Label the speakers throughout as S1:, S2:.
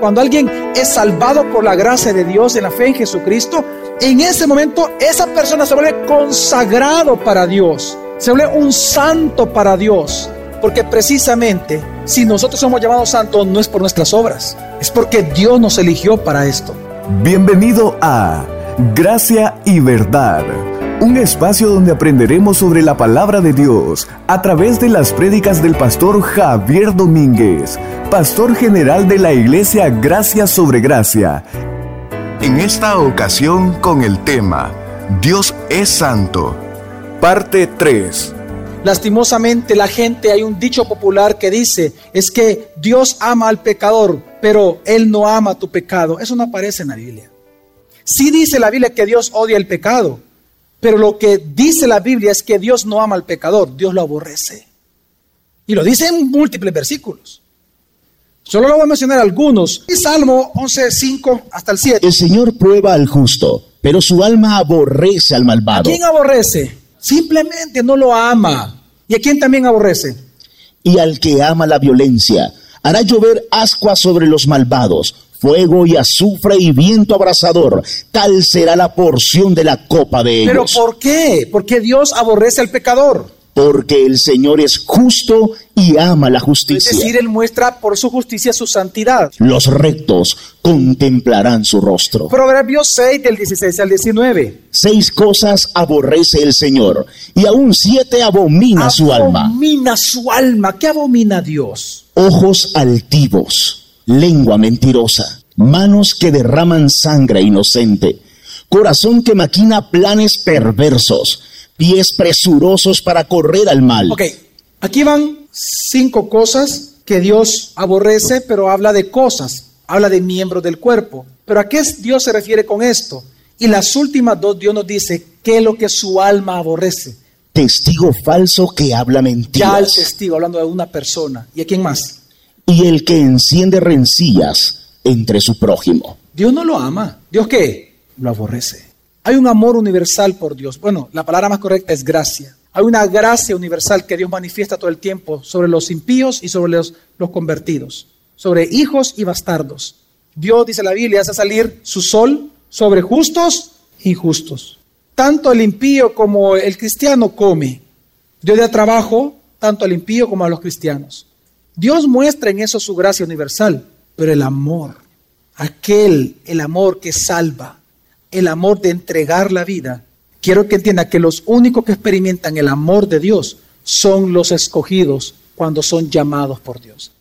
S1: Cuando alguien es salvado por la gracia de Dios en la fe en Jesucristo, en ese momento esa persona se vuelve consagrado para Dios, se vuelve un santo para Dios. Porque precisamente si nosotros somos llamados santos no es por nuestras obras, es porque Dios nos eligió para esto.
S2: Bienvenido a Gracia y Verdad, un espacio donde aprenderemos sobre la palabra de Dios a través de las prédicas del pastor Javier Domínguez, pastor general de la iglesia Gracia sobre Gracia. En esta ocasión con el tema Dios es Santo, parte 3.
S1: Lastimosamente la gente, hay un dicho popular que dice, es que Dios ama al pecador, pero Él no ama tu pecado. Eso no aparece en la Biblia. Sí dice la Biblia que Dios odia el pecado, pero lo que dice la Biblia es que Dios no ama al pecador, Dios lo aborrece. Y lo dice en múltiples versículos. Solo lo voy a mencionar algunos. Salmo 11, 5 hasta el 7.
S3: El Señor prueba al justo, pero su alma aborrece al malvado.
S1: ¿A quién aborrece? Simplemente no lo ama. ¿Y a quién también aborrece?
S3: Y al que ama la violencia, hará llover ascuas sobre los malvados, fuego y azufre y viento abrasador. Tal será la porción de la copa de ellos.
S1: ¿Pero por qué? Porque Dios aborrece al pecador.
S3: Porque el Señor es justo y ama la justicia.
S1: Es decir, Él muestra por su justicia su santidad.
S3: Los rectos contemplarán su rostro.
S1: Proverbios 6 del 16 al 19.
S3: Seis cosas aborrece el Señor y aún siete abomina, su alma.
S1: Abomina su alma. ¿Qué abomina Dios?
S3: Ojos altivos, lengua mentirosa, manos que derraman sangre inocente, corazón que maquina planes perversos pies presurosos para correr al mal.
S1: Ok, aquí van cinco cosas que Dios aborrece, pero habla de cosas, habla de miembros del cuerpo. Pero ¿a qué Dios se refiere con esto? Y las últimas dos Dios nos dice qué es lo que su alma aborrece.
S3: Testigo falso que habla mentiras.
S1: Ya el testigo, hablando de una persona. ¿Y a quién más?
S3: Y el que enciende rencillas entre su prójimo.
S1: Dios no lo ama. ¿Dios qué? Lo aborrece. Hay un amor universal por Dios. Bueno, la palabra más correcta es gracia. Hay una gracia universal que Dios manifiesta todo el tiempo sobre los impíos y sobre los, convertidos, sobre hijos y bastardos. Dios, dice la Biblia, hace salir su sol sobre justos e injustos. Tanto el impío como el cristiano come. Dios da trabajo tanto al impío como a los cristianos. Dios muestra en eso su gracia universal, pero el amor, aquel, el amor que salva, el amor de entregar la vida, quiero que entienda que los únicos que experimentan el amor de Dios son los escogidos cuando son llamados por Dios.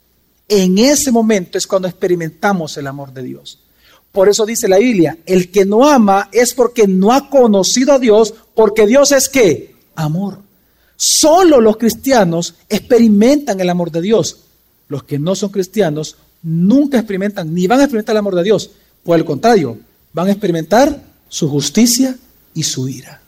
S1: En ese momento es cuando experimentamos el amor de Dios. Por eso dice la Biblia, el que no ama es porque no ha conocido a Dios, porque Dios es que amor. Solo los cristianos experimentan el amor de Dios. Los que no son cristianos nunca experimentan ni van a experimentar el amor de Dios. Por el contrario, van a experimentar su justicia y su ira,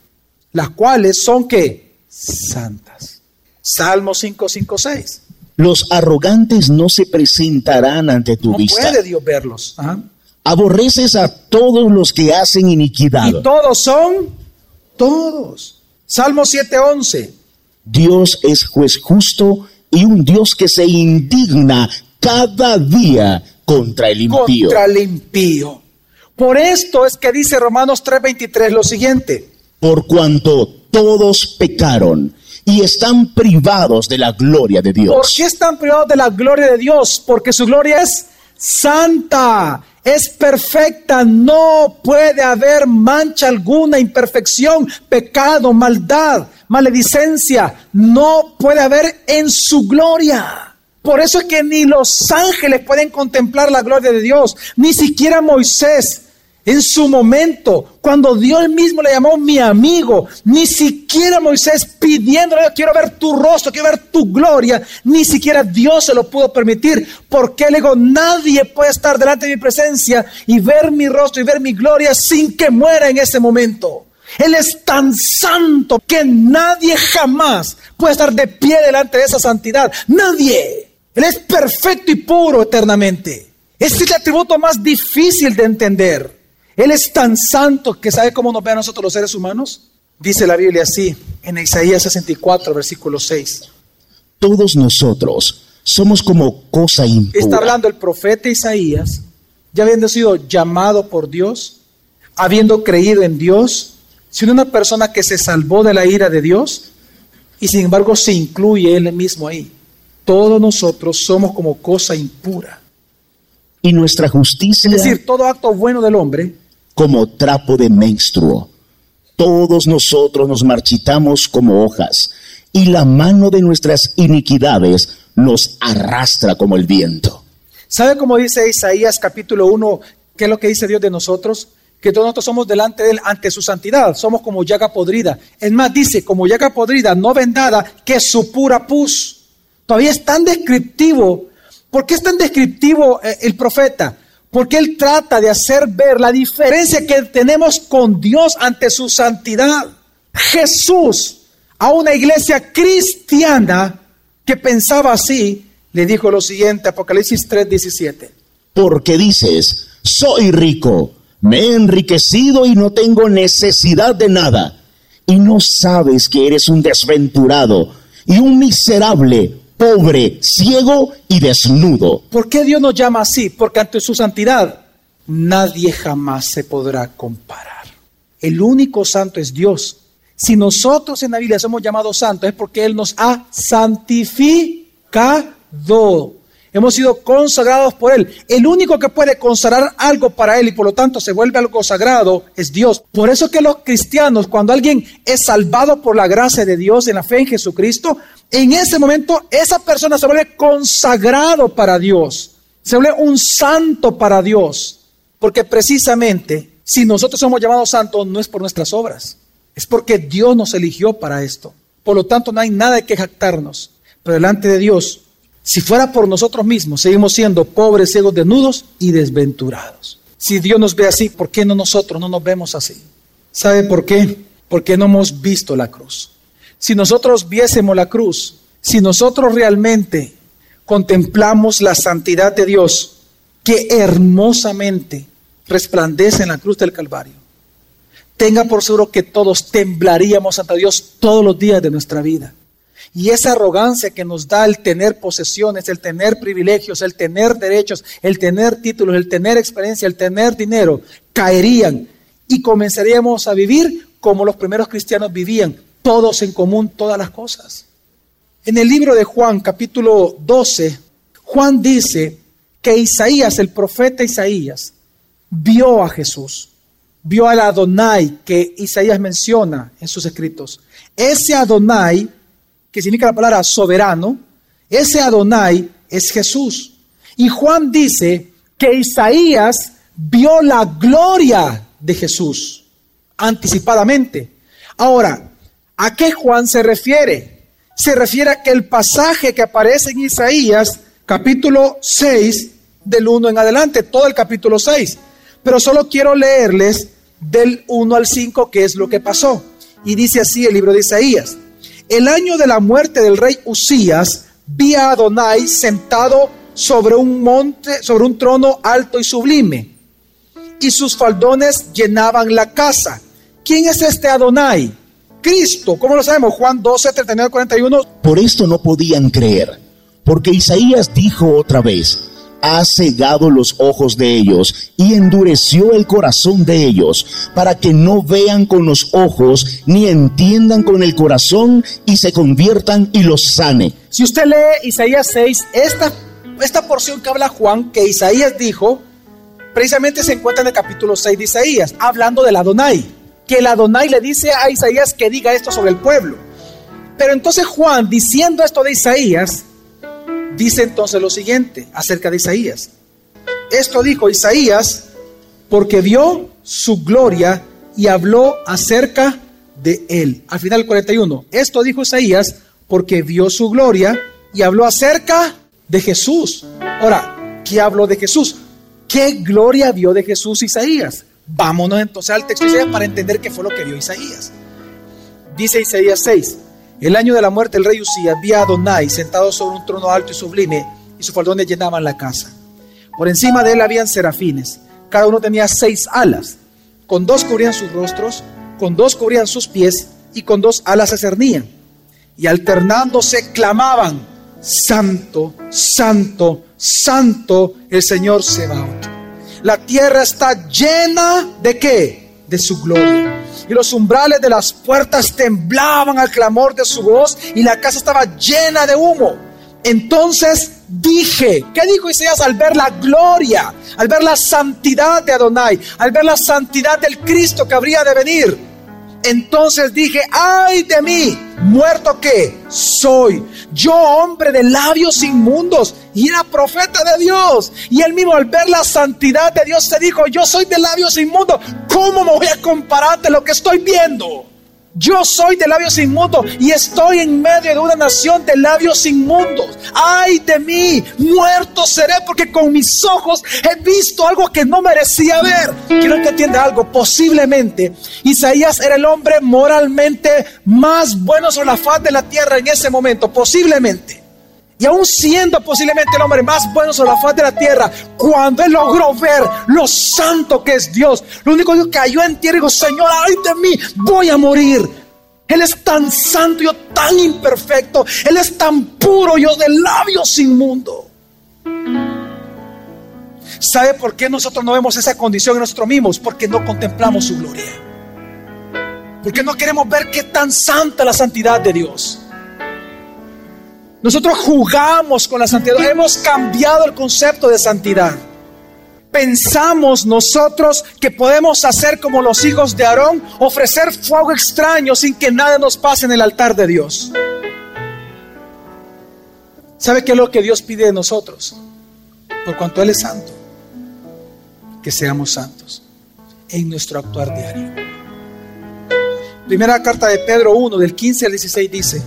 S1: las cuales son que santas. Salmo 5, 5, 6.
S3: Los arrogantes no se presentarán ante tu
S1: no
S3: vista.
S1: puede Dios verlos.
S3: Aborreces a todos los que hacen iniquidad.
S1: Y todos son todos. Salmo 7, 11.
S3: Dios es juez justo y un Dios que se indigna cada día contra el impío.
S1: Contra el impío. Por esto es que dice Romanos 3:23 lo siguiente.
S3: Por cuanto todos pecaron y están privados de la gloria de Dios.
S1: ¿Por qué están privados de la gloria de Dios? Porque su gloria es santa, es perfecta, no puede haber mancha alguna, imperfección, pecado, maldad, maledicencia, no puede haber en su gloria. Por eso es que ni los ángeles pueden contemplar la gloria de Dios, ni siquiera Moisés. En su momento, cuando Dios mismo le llamó mi amigo, ni siquiera Moisés pidiéndole, quiero ver tu rostro, quiero ver tu gloria, ni siquiera Dios se lo pudo permitir, porque le digo, nadie puede estar delante de mi presencia y ver mi rostro y ver mi gloria sin que muera en ese momento. Él es tan santo que nadie jamás puede estar de pie delante de esa santidad. Nadie. Él es perfecto y puro eternamente. Este es el atributo más difícil de entender. Él es tan santo que sabe cómo nos ve a nosotros los seres humanos. Dice la Biblia así, en Isaías 64, versículo 6.
S3: Todos nosotros somos como cosa impura.
S1: Está hablando el profeta Isaías ya habiendo sido llamado por Dios, habiendo creído en Dios, sino una persona que se salvó de la ira de Dios y sin embargo se incluye él mismo ahí. Todos nosotros somos como cosa impura.
S3: Y nuestra justicia
S1: Es decir, todo acto bueno del hombre
S3: como trapo de menstruo. Todos nosotros nos marchitamos como hojas, y la mano de nuestras iniquidades nos arrastra como el viento.
S1: ¿Sabe cómo dice Isaías capítulo 1? ¿Qué es lo que dice Dios de nosotros? Que todos nosotros somos delante de Él ante su santidad. Somos como llaga podrida. Es más, dice, como llaga podrida, no vendada, que su pura pus. Todavía es tan descriptivo. ¿Por qué es tan descriptivo eh, el profeta? Porque él trata de hacer ver la diferencia que tenemos con Dios ante su santidad. Jesús, a una iglesia cristiana que pensaba así, le dijo lo siguiente, Apocalipsis 3:17.
S3: Porque dices, soy rico, me he enriquecido y no tengo necesidad de nada. Y no sabes que eres un desventurado y un miserable, pobre, ciego y desnudo.
S1: ¿Por qué Dios nos llama así? Porque ante su santidad nadie jamás se podrá comparar. El único santo es Dios. Si nosotros en la Biblia somos llamados santos es porque Él nos ha santificado. Hemos sido consagrados por Él. El único que puede consagrar algo para Él y por lo tanto se vuelve algo sagrado es Dios. Por eso que los cristianos, cuando alguien es salvado por la gracia de Dios en la fe en Jesucristo, en ese momento esa persona se vuelve consagrado para Dios. Se vuelve un santo para Dios. Porque precisamente si nosotros somos llamados santos no es por nuestras obras. Es porque Dios nos eligió para esto. Por lo tanto, no hay nada que jactarnos. Pero delante de Dios, si fuera por nosotros mismos, seguimos siendo pobres, ciegos, desnudos y desventurados. Si Dios nos ve así, ¿por qué no nosotros no nos vemos así? ¿Sabe por qué? Porque no hemos visto la cruz. Si nosotros viésemos la cruz, si nosotros realmente contemplamos la santidad de Dios, que hermosamente resplandece en la cruz del Calvario, tenga por seguro que todos temblaríamos ante Dios todos los días de nuestra vida. Y esa arrogancia que nos da el tener posesiones, el tener privilegios, el tener derechos, el tener títulos, el tener experiencia, el tener dinero, caerían y comenzaríamos a vivir como los primeros cristianos vivían, todos en común, todas las cosas. En el libro de Juan, capítulo 12, Juan dice que Isaías, el profeta Isaías, vio a Jesús vio al Adonai que Isaías menciona en sus escritos. Ese Adonai, que significa la palabra soberano, ese Adonai es Jesús. Y Juan dice que Isaías vio la gloria de Jesús anticipadamente. Ahora, ¿a qué Juan se refiere? Se refiere a que el pasaje que aparece en Isaías, capítulo 6, del 1 en adelante, todo el capítulo 6. Pero solo quiero leerles del 1 al 5 qué es lo que pasó. Y dice así el libro de Isaías. El año de la muerte del rey Usías, vi a Adonai sentado sobre un monte, sobre un trono alto y sublime, y sus faldones llenaban la casa. ¿Quién es este Adonai? Cristo, ¿cómo lo sabemos? Juan 12, 39, 41.
S3: Por esto no podían creer, porque Isaías dijo otra vez, ha cegado los ojos de ellos y endureció el corazón de ellos, para que no vean con los ojos, ni entiendan con el corazón, y se conviertan y los sane.
S1: Si usted lee Isaías 6, esta, esta porción que habla Juan, que Isaías dijo, precisamente se encuentra en el capítulo 6 de Isaías, hablando del Adonai, que el Adonai le dice a Isaías que diga esto sobre el pueblo. Pero entonces Juan, diciendo esto de Isaías, dice entonces lo siguiente acerca de Isaías. Esto dijo Isaías porque vio su gloria y habló acerca de él. Al final 41. Esto dijo Isaías porque vio su gloria y habló acerca de Jesús. Ahora, ¿qué habló de Jesús? ¿Qué gloria vio de Jesús Isaías? Vámonos entonces al texto de Isaías para entender qué fue lo que vio Isaías. Dice Isaías 6. El año de la muerte del rey Usías vi a Adonai sentado sobre un trono alto y sublime, y sus faldones llenaban la casa. Por encima de él habían serafines, cada uno tenía seis alas, con dos cubrían sus rostros, con dos cubrían sus pies, y con dos alas se cernían. Y alternándose clamaban, Santo, Santo, Santo, el Señor Sebaot. La tierra está llena de qué? De su gloria. Y los umbrales de las puertas temblaban al clamor de su voz y la casa estaba llena de humo. Entonces dije, ¿qué dijo Isaías al ver la gloria, al ver la santidad de Adonai, al ver la santidad del Cristo que habría de venir? Entonces dije, ay de mí, muerto que soy, yo hombre de labios inmundos y era profeta de Dios. Y él mismo al ver la santidad de Dios se dijo, yo soy de labios inmundos, ¿cómo me voy a comparar de lo que estoy viendo? Yo soy de labios inmundos y estoy en medio de una nación de labios inmundos. Ay de mí, muerto seré porque con mis ojos he visto algo que no merecía ver. Quiero que entienda algo. Posiblemente Isaías era el hombre moralmente más bueno sobre la faz de la tierra en ese momento. Posiblemente. Y aún siendo posiblemente el hombre más bueno sobre la faz de la tierra, cuando él logró ver lo santo que es Dios, lo único que cayó en tierra y dijo, Señor, ay de mí, voy a morir. Él es tan santo, yo tan imperfecto. Él es tan puro, yo de labios inmundo. ¿Sabe por qué nosotros no vemos esa condición en nosotros mismos? Porque no contemplamos su gloria. Porque no queremos ver qué tan santa la santidad de Dios. Nosotros jugamos con la santidad, hemos cambiado el concepto de santidad. Pensamos nosotros que podemos hacer como los hijos de Aarón, ofrecer fuego extraño sin que nada nos pase en el altar de Dios. ¿Sabe qué es lo que Dios pide de nosotros? Por cuanto Él es santo, que seamos santos en nuestro actuar diario. Primera carta de Pedro 1, del 15 al 16 dice,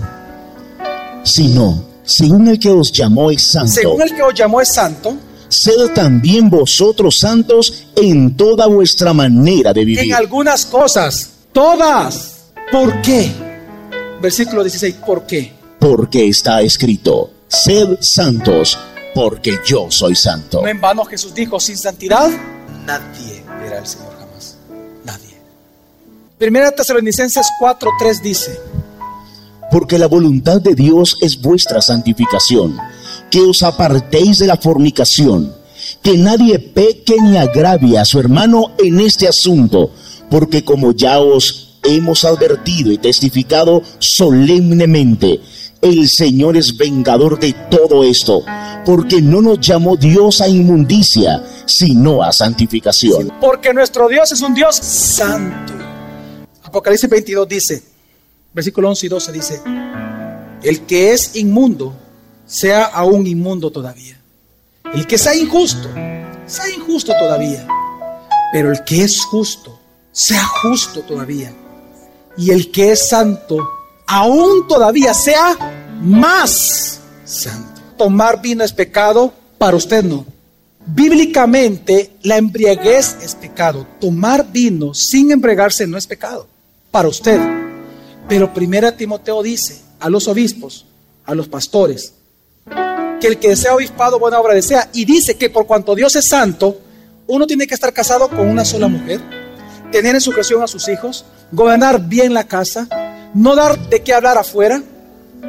S3: sino, según el que os llamó es santo.
S1: Según el que os llamó es santo.
S3: Sed también vosotros santos en toda vuestra manera de vivir.
S1: En algunas cosas, todas. ¿Por qué? Versículo 16, ¿por qué?
S3: Porque está escrito, sed santos, porque yo soy santo.
S1: No en vano Jesús dijo, sin santidad nadie verá al Señor jamás. Nadie. Primera Tesalonicenses 4:3 dice,
S3: porque la voluntad de Dios es vuestra santificación, que os apartéis de la fornicación, que nadie peque ni agravie a su hermano en este asunto, porque como ya os hemos advertido y testificado solemnemente, el Señor es vengador de todo esto, porque no nos llamó Dios a inmundicia, sino a santificación.
S1: Porque nuestro Dios es un Dios santo. Apocalipsis 22 dice, versículo 11 y 12 dice, el que es inmundo, sea aún inmundo todavía. El que sea injusto, sea injusto todavía. Pero el que es justo, sea justo todavía. Y el que es santo, aún todavía sea más santo. Tomar vino es pecado, para usted no. Bíblicamente, la embriaguez es pecado. Tomar vino sin embriagarse no es pecado, para usted. Pero primera Timoteo dice a los obispos, a los pastores, que el que desea obispado buena obra desea. Y dice que por cuanto Dios es santo, uno tiene que estar casado con una sola mujer, tener en sujeción a sus hijos, gobernar bien la casa, no dar de qué hablar afuera.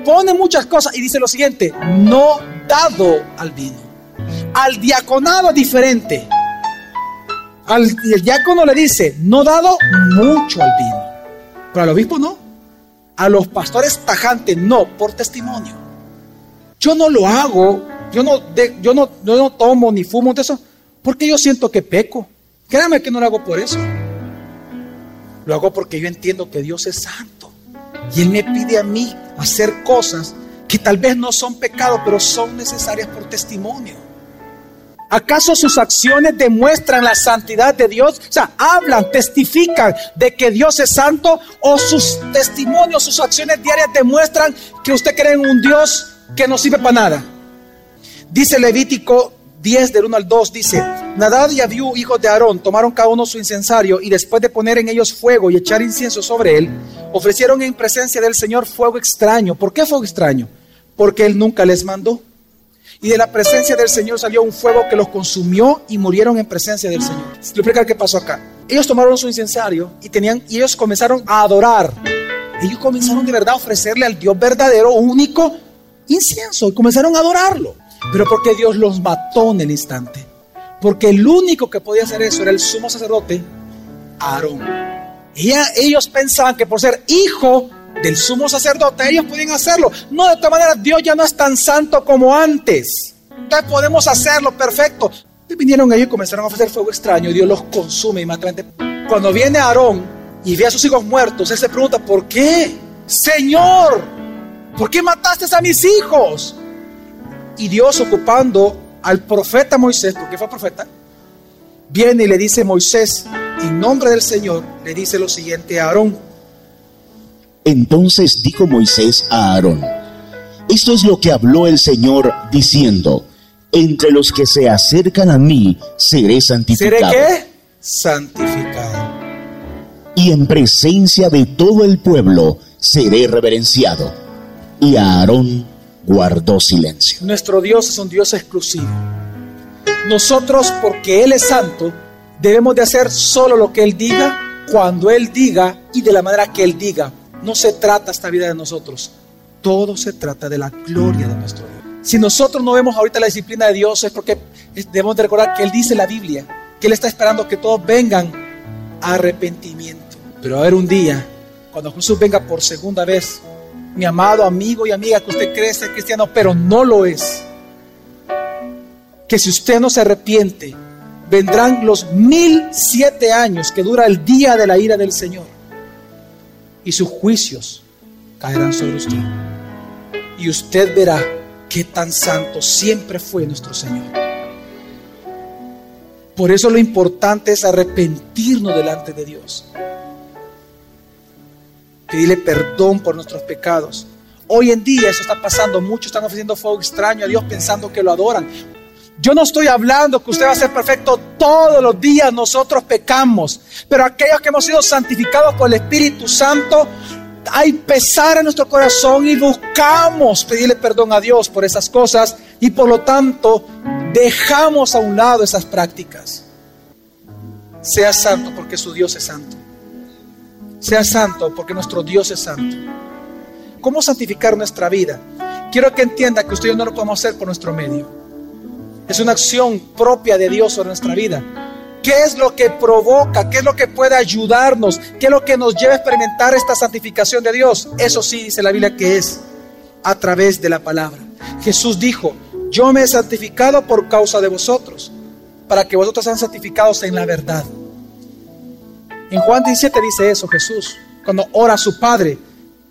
S1: Pone muchas cosas y dice lo siguiente, no dado al vino. Al diaconado diferente. Al, el diácono le dice, no dado mucho al vino. Pero al obispo no a los pastores tajantes, no, por testimonio. Yo no lo hago, yo no, yo no, no tomo ni fumo de eso, porque yo siento que peco. Créame que no lo hago por eso. Lo hago porque yo entiendo que Dios es santo. Y Él me pide a mí hacer cosas que tal vez no son pecado, pero son necesarias por testimonio. ¿Acaso sus acciones demuestran la santidad de Dios? O sea, hablan, testifican de que Dios es santo o sus testimonios, sus acciones diarias demuestran que usted cree en un Dios que no sirve para nada. Dice Levítico 10 del 1 al 2, dice, Nadad y Abiú, hijos de Aarón, tomaron cada uno su incensario y después de poner en ellos fuego y echar incienso sobre él, ofrecieron en presencia del Señor fuego extraño. ¿Por qué fuego extraño? Porque él nunca les mandó. Y de la presencia del Señor salió un fuego que los consumió y murieron en presencia del Señor. Le explicar qué pasó acá. Ellos tomaron su incensario y tenían y ellos comenzaron a adorar. Ellos comenzaron de verdad a ofrecerle al Dios verdadero único incienso y comenzaron a adorarlo. Pero porque Dios los mató en el instante. Porque el único que podía hacer eso era el sumo sacerdote, Aarón. Y ellos pensaban que por ser hijo del sumo sacerdote, ellos podían hacerlo. No, de todas maneras, Dios ya no es tan santo como antes. Entonces podemos hacerlo, perfecto. Y vinieron ellos y comenzaron a ofrecer fuego extraño. Dios los consume inmediatamente. Cuando viene Aarón y ve a sus hijos muertos, él se pregunta, ¿por qué? Señor, ¿por qué mataste a mis hijos? Y Dios ocupando al profeta Moisés, porque fue profeta, viene y le dice Moisés, en nombre del Señor, le dice lo siguiente a Aarón.
S3: Entonces dijo Moisés a Aarón, esto es lo que habló el Señor diciendo, entre los que se acercan a mí seré santificado.
S1: ¿Seré qué? Santificado.
S3: Y en presencia de todo el pueblo seré reverenciado. Y Aarón guardó silencio.
S1: Nuestro Dios es un Dios exclusivo. Nosotros, porque Él es santo, debemos de hacer solo lo que Él diga, cuando Él diga y de la manera que Él diga. No se trata esta vida de nosotros. Todo se trata de la gloria de nuestro Dios. Si nosotros no vemos ahorita la disciplina de Dios es porque debemos de recordar que Él dice en la Biblia que Él está esperando que todos vengan a arrepentimiento. Pero a haber un día, cuando Jesús venga por segunda vez, mi amado amigo y amiga, que usted cree ser cristiano, pero no lo es. Que si usted no se arrepiente, vendrán los mil siete años que dura el día de la ira del Señor. Y sus juicios caerán sobre usted. Y usted verá qué tan santo siempre fue nuestro Señor. Por eso lo importante es arrepentirnos delante de Dios. Pedirle perdón por nuestros pecados. Hoy en día eso está pasando. Muchos están ofreciendo fuego extraño a Dios pensando que lo adoran. Yo no estoy hablando que usted va a ser perfecto todos los días, nosotros pecamos, pero aquellos que hemos sido santificados por el Espíritu Santo, hay pesar en nuestro corazón y buscamos pedirle perdón a Dios por esas cosas y por lo tanto dejamos a un lado esas prácticas. Sea santo porque su Dios es santo. Sea santo porque nuestro Dios es santo. ¿Cómo santificar nuestra vida? Quiero que entienda que usted y yo no lo podemos hacer por nuestro medio. Es una acción propia de Dios sobre nuestra vida. ¿Qué es lo que provoca? ¿Qué es lo que puede ayudarnos? ¿Qué es lo que nos lleva a experimentar esta santificación de Dios? Eso sí dice la Biblia que es a través de la palabra. Jesús dijo, yo me he santificado por causa de vosotros, para que vosotros sean santificados en la verdad. En Juan 17 dice eso Jesús, cuando ora a su Padre.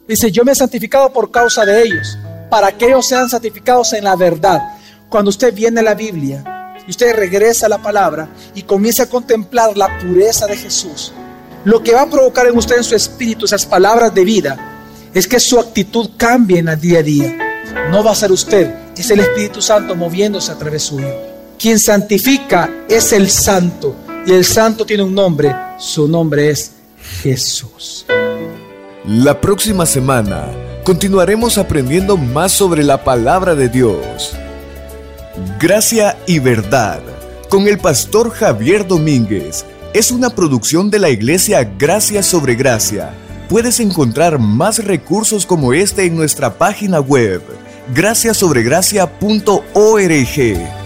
S1: Dice, yo me he santificado por causa de ellos, para que ellos sean santificados en la verdad. Cuando usted viene a la Biblia, y usted regresa a la palabra y comienza a contemplar la pureza de Jesús, lo que va a provocar en usted en su espíritu esas palabras de vida es que su actitud cambie en el día a día. No va a ser usted, es el Espíritu Santo moviéndose a través suyo. Quien santifica es el santo y el santo tiene un nombre, su nombre es Jesús.
S2: La próxima semana continuaremos aprendiendo más sobre la palabra de Dios. Gracia y Verdad, con el pastor Javier Domínguez, es una producción de la iglesia Gracia sobre Gracia. Puedes encontrar más recursos como este en nuestra página web, graciasobregracia.org.